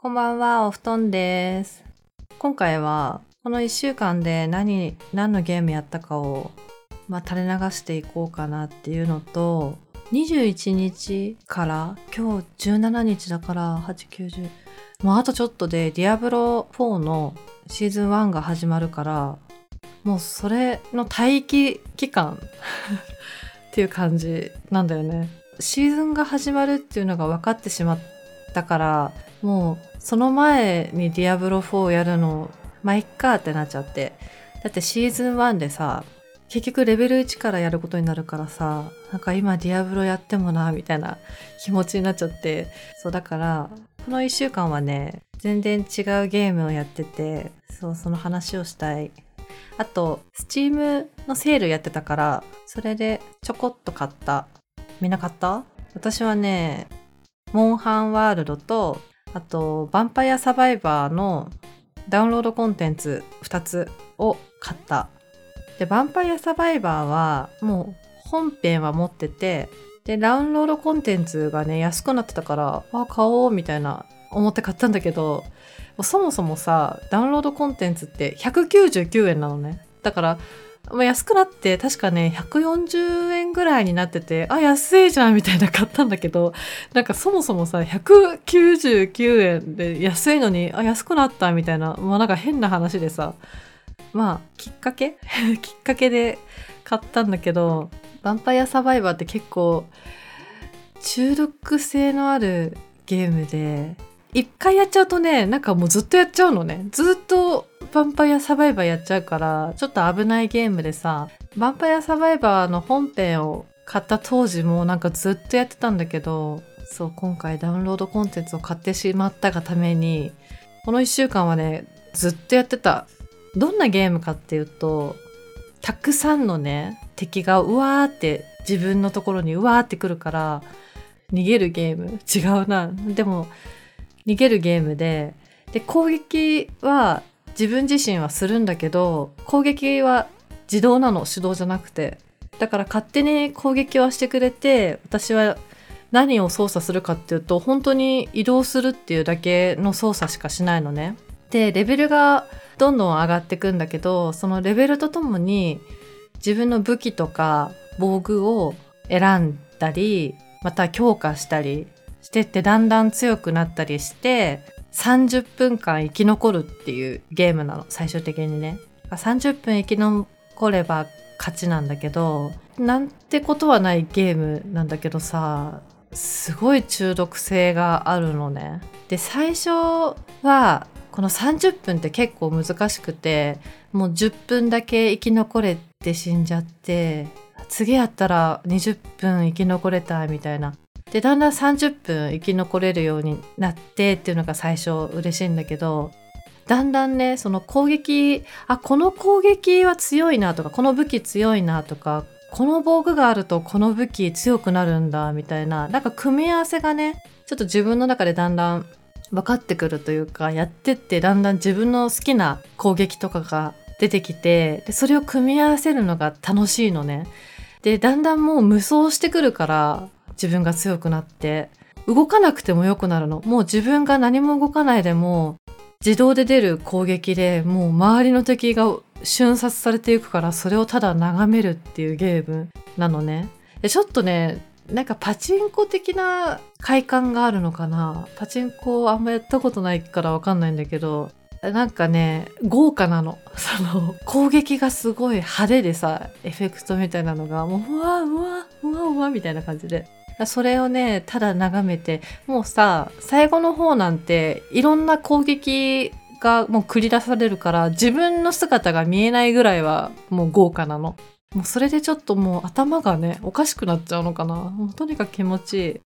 こんばんは、お布団です。今回は、この1週間で何、何のゲームやったかを、まあ、垂れ流していこうかなっていうのと、21日から、今日17日だから、8、90、もうあとちょっとで、ディアブロ4のシーズン1が始まるから、もうそれの待機期間 っていう感じなんだよね。シーズンが始まるっていうのが分かってしまったから、もうその前にディアブロ4やるの、まあ、いっかってなっちゃって。だってシーズン1でさ、結局レベル1からやることになるからさ、なんか今ディアブロやってもな、みたいな 気持ちになっちゃって。そうだから、この1週間はね、全然違うゲームをやってて、そう、その話をしたい。あと、スチームのセールやってたから、それでちょこっと買った。みんな買った？私はね、モンハンワールドと、あと、ヴァンパイアサバイバーのダウンロードコンテンツ2つを買った。で、ヴァンパイアサバイバーはもう本編は持ってて、で、ダウンロードコンテンツがね、安くなってたから、あ、買おうみたいな思って買ったんだけど、そもそもさ、ダウンロードコンテンツって199円なのね。だから、まあ、安くなって確かね140円ぐらいになっててあ安いじゃんみたいな買ったんだけどなんかそもそもさ199円で安いのにあ安くなったみたいなまあなんか変な話でさまあきっかけ？きっかけで買ったんだけど「ヴァンパイアサバイバー」って結構中毒性のあるゲームで一回やっちゃうとねなんかもうずっとやっちゃうのね。ずっとヴァンパイアサバイバーやっちゃうからちょっと危ないゲームでさヴァンパイアサバイバーの本編を買った当時もなんかずっとやってたんだけどそう今回ダウンロードコンテンツを買ってしまったがためにこの1週間はねずっとやってた。どんなゲームかっていうとたくさんのね敵がうわーって自分のところにうわーってくるから逃げるゲーム。違うな。でも逃げるゲームでで攻撃は自分自身はするんだけど攻撃は自動なの手動じゃなくて。だから勝手に攻撃はしてくれて私は何を操作するかっていうと本当に移動するっていうだけの操作しかしないのね。でレベルがどんどん上がってくんだけどそのレベルとともに自分の武器とか防具を選んだりまた強化したりしてってだんだん強くなったりして30分間生き残るっていうゲームなの。最終的にね。30分生き残れば勝ちなんだけどなんてことはないゲームなんだけどさすごい中毒性があるのね。で最初はこの30分って結構難しくてもう10分だけ生き残れて死んじゃって次やったら20分生き残れたみたいなでだんだん30分生き残れるようになってっていうのが最初嬉しいんだけどだんだんねその攻撃あこの攻撃は強いなとかこの武器強いなとかこの防具があるとこの武器強くなるんだみたいななんか組み合わせがねちょっと自分の中でだんだん分かってくるというかやってってだんだん自分の好きな攻撃とかが出てきてでそれを組み合わせるのが楽しいのね。でだんだんもう無双してくるから自分が強くなって動かなくても良くなるの。もう自分が何も動かないでも自動で出る攻撃でもう周りの敵が瞬殺されていくからそれをただ眺めるっていうゲームなのね。でちょっとねなんかパチンコ的な快感があるのかな。パチンコあんまやったことないからわかんないんだけどなんかね豪華なの。その攻撃がすごい派手でさエフェクトみたいなのがもううわうわうわうわみたいな感じで。それをねただ眺めてもうさ最後の方なんていろんな攻撃がもう繰り出されるから自分の姿が見えないぐらいはもう豪華なの。もうそれでちょっともう頭がねおかしくなっちゃうのかな。もうとにかく気持ち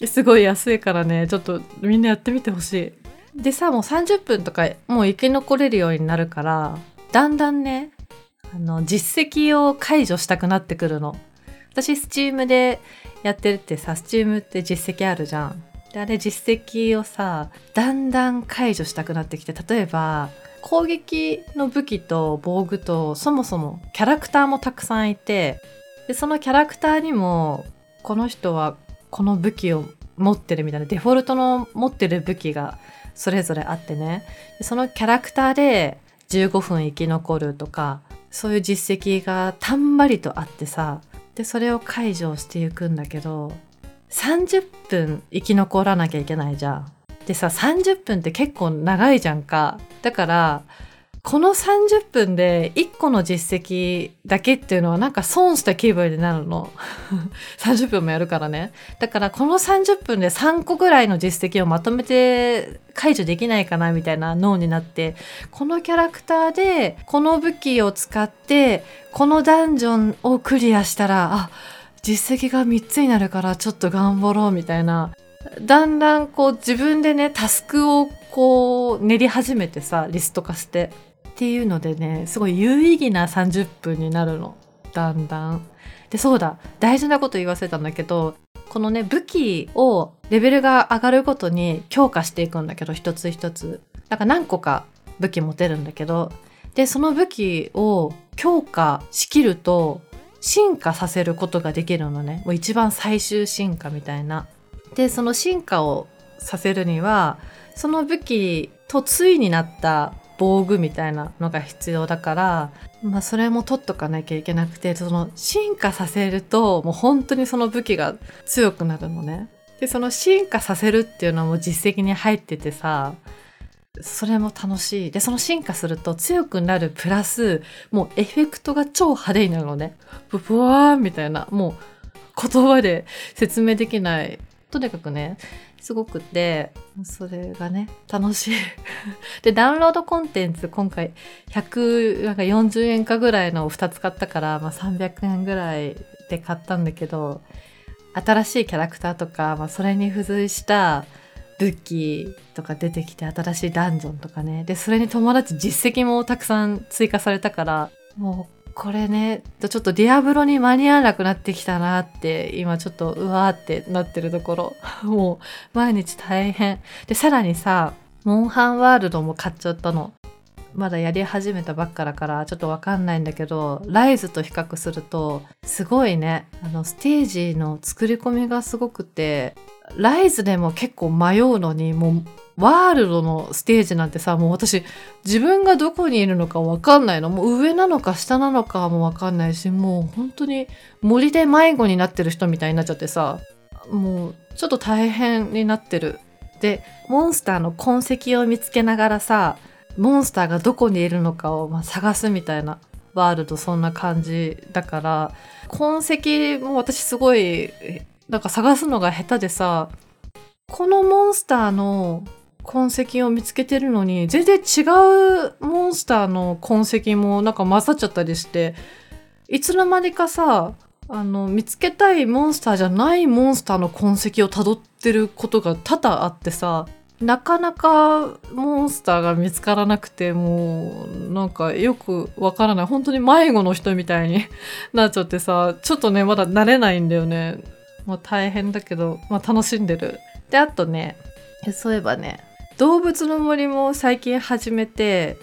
いい。すごい安いからねちょっとみんなやってみてほしい。でさもう30分とかもう生き残れるようになるからだんだんねあの実績を解除したくなってくるの。私スチームでやってるってさスチームって実績あるじゃん。であれ実績をさだんだん解除したくなってきて例えば攻撃の武器と防具とそもそもキャラクターもたくさんいてでそのキャラクターにもこの人はこの武器を持ってるみたいなデフォルトの持ってる武器がそれぞれあってね。そのキャラクターで15分生き残るとかそういう実績がたんまりとあってさでそれを解除していくんだけど30分生き残らなきゃいけないじゃん。でさ30分って結構長いじゃんか。だからこの30分で1個の実績だけっていうのはなんか損した気分になるの。30分もやるからね。だからこの30分で3個ぐらいの実績をまとめて解除できないかなみたいな脳になって、このキャラクターでこの武器を使ってこのダンジョンをクリアしたら、あ、実績が3つになるからちょっと頑張ろうみたいな。だんだんこう自分でね、タスクをこう練り始めてさ、リスト化して。っていうのでねすごい有意義な30分になるのだんだん。でそうだ大事なこと言わせたんだけどこのね武器をレベルが上がるごとに強化していくんだけど一つ一つ。だか何個か武器持てるんだけどでその武器を強化しきると進化させることができるのねもう一番最終進化みたいな。でその進化をさせるにはその武器と対になった防具みたいなのが必要だから、まあ、それも取っとかなきゃいけなくてその進化させるともう本当にその武器が強くなるのね。でその進化させるっていうのも実績に入っててさそれも楽しい。で、その進化すると強くなるプラス、もうエフェクトが超派手になるのね。ブブワーみたいな、もう言葉で説明できない。とにかくね、すごくて、それがね、楽しい。で、ダウンロードコンテンツ今回140円かぐらいのを2つ買ったから、まあ、300円ぐらいで買ったんだけど、新しいキャラクターとか、まあ、それに付随した武器とか出てきて新しいダンジョンとかね。で、それに友達実績もたくさん追加されたから、もうこれね、ちょっとディアブロに間に合わなくなってきたなって、今ちょっとうわーってなってるところ。もう毎日大変。で、さらにさ、モンハンワールドも買っちゃったの。まだやり始めたばっかだからちょっとわかんないんだけど、ライズと比較すると、すごいね、あの、ステージの作り込みがすごくて、ライズでも結構迷うのに、もうワールドのステージなんてさ、もう私、自分がどこにいるのかわかんないの。もう上なのか下なのかもわかんないし、もう本当に森で迷子になってる人みたいになっちゃってさ、もうちょっと大変になってる。で、モンスターの痕跡を見つけながらさ、モンスターがどこにいるのかをま探すみたいなワールドそんな感じだから、痕跡も私すごい、なんか探すのが下手でさ、このモンスターの痕跡を見つけてるのに全然違うモンスターの痕跡もなんか混ざっちゃったりしていつの間にかさあの見つけたいモンスターじゃないモンスターの痕跡をたどってることが多々あってさなかなかモンスターが見つからなくてもうなんかよくわからない本当に迷子の人みたいになっちゃってさちょっとねまだ慣れないんだよね。もう大変だけど、まあ、楽しんでる。であとねそういえばね動物の森も最近始めて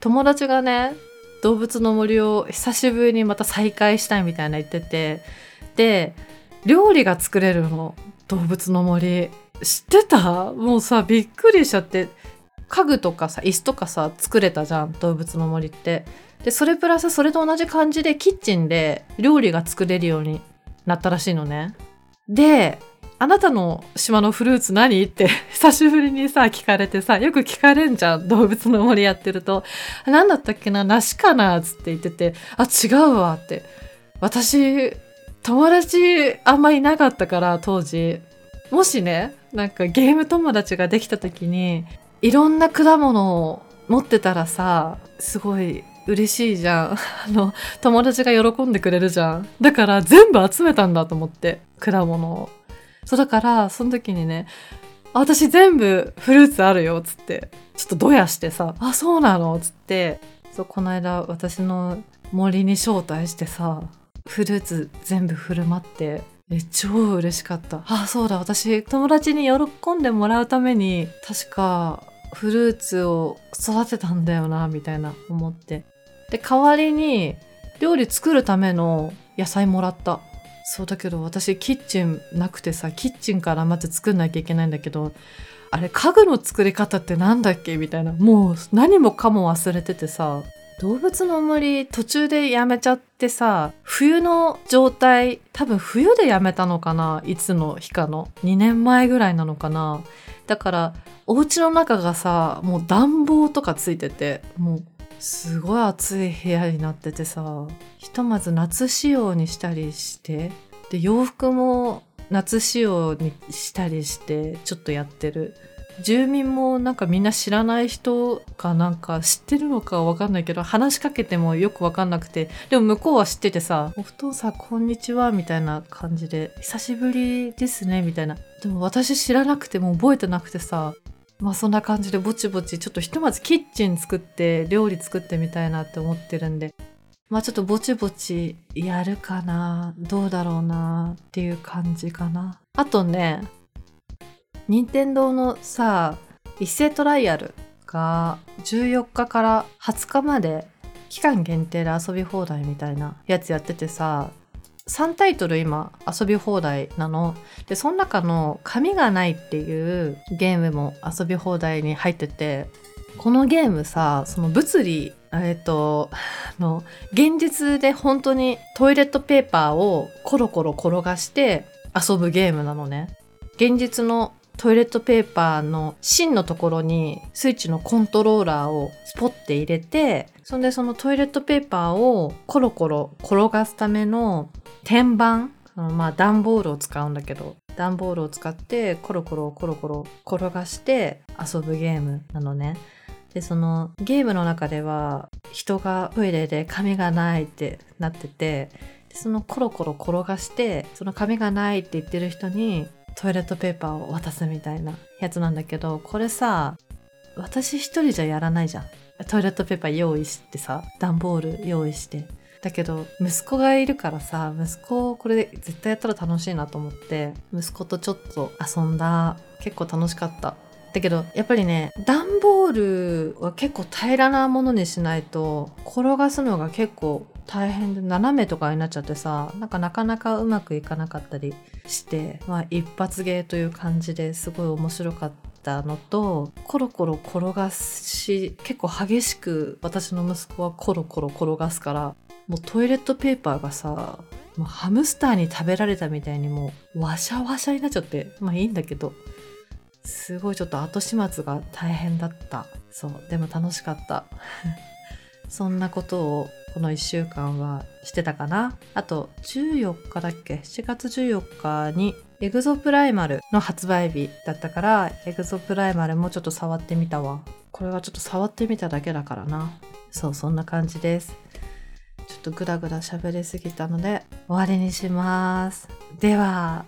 友達がね動物の森を久しぶりにまた再開したいみたいな言っててで料理が作れるの動物の森知ってた？もうさびっくりしちゃって。家具とかさ椅子とかさ作れたじゃん動物の森って。でそれプラスそれと同じ感じでキッチンで料理が作れるようになったらしいのね。であなたの島のフルーツ何？って久しぶりにさ聞かれてさよく聞かれんじゃん動物の森やってると。何だったっけな？梨かな？っつって言ってて。あ違うわって。私友達あんまいなかったから当時。もしねなんかゲーム友達ができた時にいろんな果物を持ってたらさすごい嬉しいじゃん。あの、友達が喜んでくれるじゃん。だから全部集めたんだと思って、果物を。そうだから、その時にね、私全部フルーツあるよっ、つって、ちょっとドヤしてさ、あ、そうなの？っつって、そう、この間私の森に招待してさ、フルーツ全部振る舞って、え超嬉しかった。あ、そうだ、私友達に喜んでもらうために、確かフルーツを育てたんだよな、みたいな思って。で、代わりに料理作るための野菜もらった。そうだけど私キッチンなくてさキッチンからまず作んなきゃいけないんだけどあれ家具の作り方ってなんだっけ？みたいなもう何もかも忘れててさ動物の森途中でやめちゃってさ冬の状態多分冬でやめたのかないつの日かの。2年前ぐらいなのかな。だからお家の中がさもう暖房とかついててもうすごい暑い部屋になっててさひとまず夏仕様にしたりしてで洋服も夏仕様にしたりしてちょっとやってる。住民もなんかみんな知らない人かなんか知ってるのかわかんないけど話しかけてもよくわかんなくて。でも向こうは知っててさ「お父さんこんにちは」みたいな感じで「久しぶりですね」みたいな。でも私知らなくても覚えてなくてさまあそんな感じでぼちぼちちょっとひとまずキッチン作って料理作ってみたいなって思ってるんで。まあちょっとぼちぼちやるかなどうだろうなっていう感じかな。あとね任天堂のさ一斉トライアルが14日から20日まで期間限定で遊び放題みたいなやつやっててさ3タイトル今遊び放題なの。でその中の「紙がない」っていうゲームも遊び放題に入っててこのゲームさその物理えっとの現実で本当にトイレットペーパーをコロコロ転がして遊ぶゲームなのね。現実のトイレットペーパーの芯のところにスイッチのコントローラーをスポッて入れてそんでそのトイレットペーパーをコロコロ転がすための天板そのまあ段ボールを使うんだけど段ボールを使ってコロコロコロコロ転がして遊ぶゲームなのね。でそのゲームの中では人がトイレで髪がないってなっててそのコロコロ転がしてその髪がないって言ってる人にトイレットペーパーを渡すみたいなやつなんだけどこれさ私一人じゃやらないじゃん。トイレットペーパー用意してさ段ボール用意して。だけど息子がいるからさ息子これで絶対やったら楽しいなと思って息子とちょっと遊んだ。結構楽しかった。だけどやっぱりね段ボールは結構平らなものにしないと転がすのが結構大変で斜めとかになっちゃってさなんかなかなかうまくいかなかったりしてまあ一発芸という感じですごい面白かったのとコロコロ転がし結構激しく私の息子はコロコロ転がすからもうトイレットペーパーがさもうハムスターに食べられたみたいにもうワシャワシャになっちゃってまあいいんだけどすごいちょっと後始末が大変だった。そうでも楽しかった。そんなことをこの1週間はしてたかな。あと14日だっけ？7月14日にエグゾプライマルの発売日だったからエグゾプライマルもちょっと触ってみたわ。これはちょっと触ってみただけだからな。そうそんな感じです。ちょっとグダグダ喋りすぎたので終わりにします。では